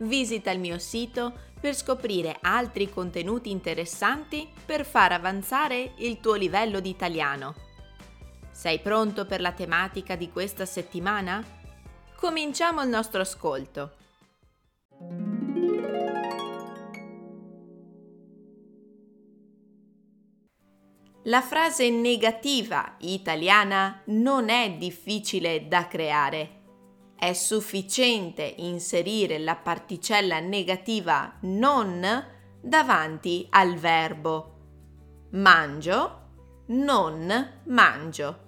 Visita il mio sito per scoprire altri contenuti interessanti per far avanzare il tuo livello di italiano. Sei pronto per la tematica di questa settimana? Cominciamo il nostro ascolto. La frase negativa italiana non è difficile da creare. È sufficiente inserire la particella negativa non davanti al verbo. Mangio, non mangio.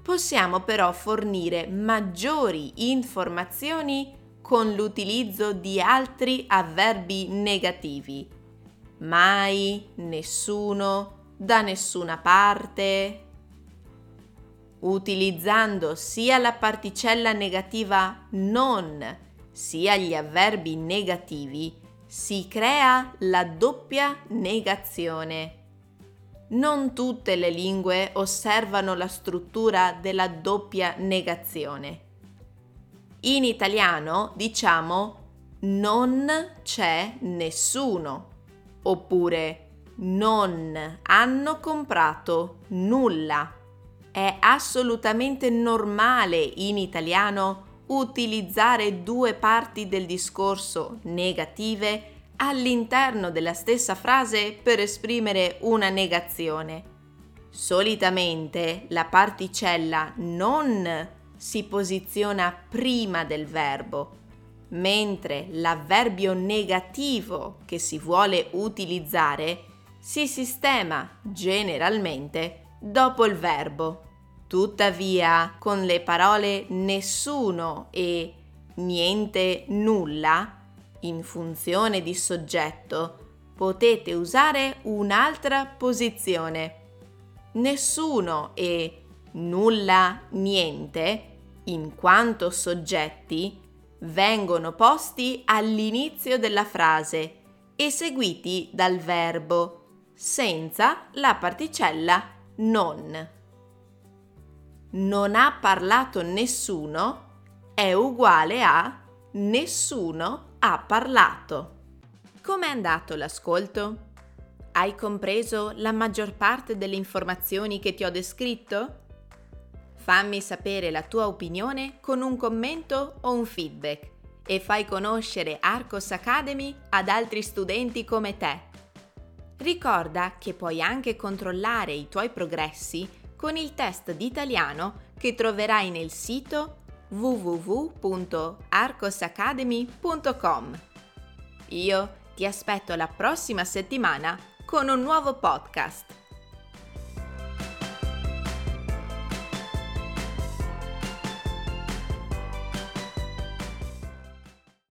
Possiamo però fornire maggiori informazioni con l'utilizzo di altri avverbi negativi mai, nessuno, da nessuna parte, utilizzando sia la particella negativa non sia gli avverbi negativi, si crea la doppia negazione. Non tutte le lingue osservano la struttura della doppia negazione. In italiano diciamo non c'è nessuno oppure non hanno comprato nulla. È assolutamente normale in italiano utilizzare due parti del discorso negative all'interno della stessa frase per esprimere una negazione. Solitamente la particella non si posiziona prima del verbo, mentre l'avverbio negativo che si vuole utilizzare si sistema generalmente dopo il verbo. Tuttavia, con le parole nessuno e niente nulla, in funzione di soggetto, potete usare un'altra posizione. Nessuno e nulla niente, in quanto soggetti, vengono posti all'inizio della frase e seguiti dal verbo senza la particella non. Non ha parlato nessuno è uguale a nessuno ha parlato. Com'è andato l'ascolto? Hai compreso la maggior parte delle informazioni che ti ho descritto? Fammi sapere la tua opinione con un commento o un feedback e fai conoscere Arcos Academy ad altri studenti come te. Ricorda che puoi anche controllare i tuoi progressi con il test di italiano che troverai nel sito www.arcosacademy.com. Io ti aspetto la prossima settimana con un nuovo podcast.